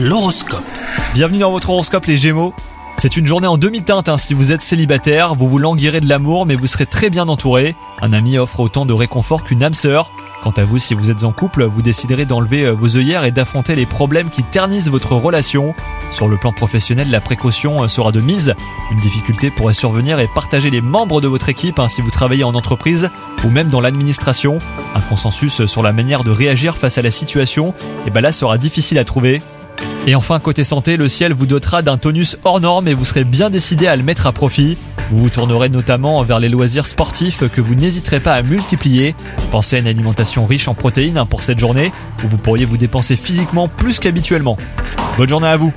L'horoscope. Bienvenue dans votre horoscope les Gémeaux. C'est une journée en demi-teinte hein, si vous êtes célibataire, vous vous languirez de l'amour mais vous serez très bien entouré. Un ami offre autant de réconfort qu'une âme sœur. Quant à vous, si vous êtes en couple, vous déciderez d'enlever euh, vos œillères et d'affronter les problèmes qui ternissent votre relation. Sur le plan professionnel, la précaution euh, sera de mise. Une difficulté pourrait survenir et partager les membres de votre équipe hein, si vous travaillez en entreprise ou même dans l'administration. Un consensus sur la manière de réagir face à la situation, et ben là sera difficile à trouver. Et enfin, côté santé, le ciel vous dotera d'un tonus hors norme et vous serez bien décidé à le mettre à profit. Vous vous tournerez notamment vers les loisirs sportifs que vous n'hésiterez pas à multiplier. Pensez à une alimentation riche en protéines pour cette journée où vous pourriez vous dépenser physiquement plus qu'habituellement. Bonne journée à vous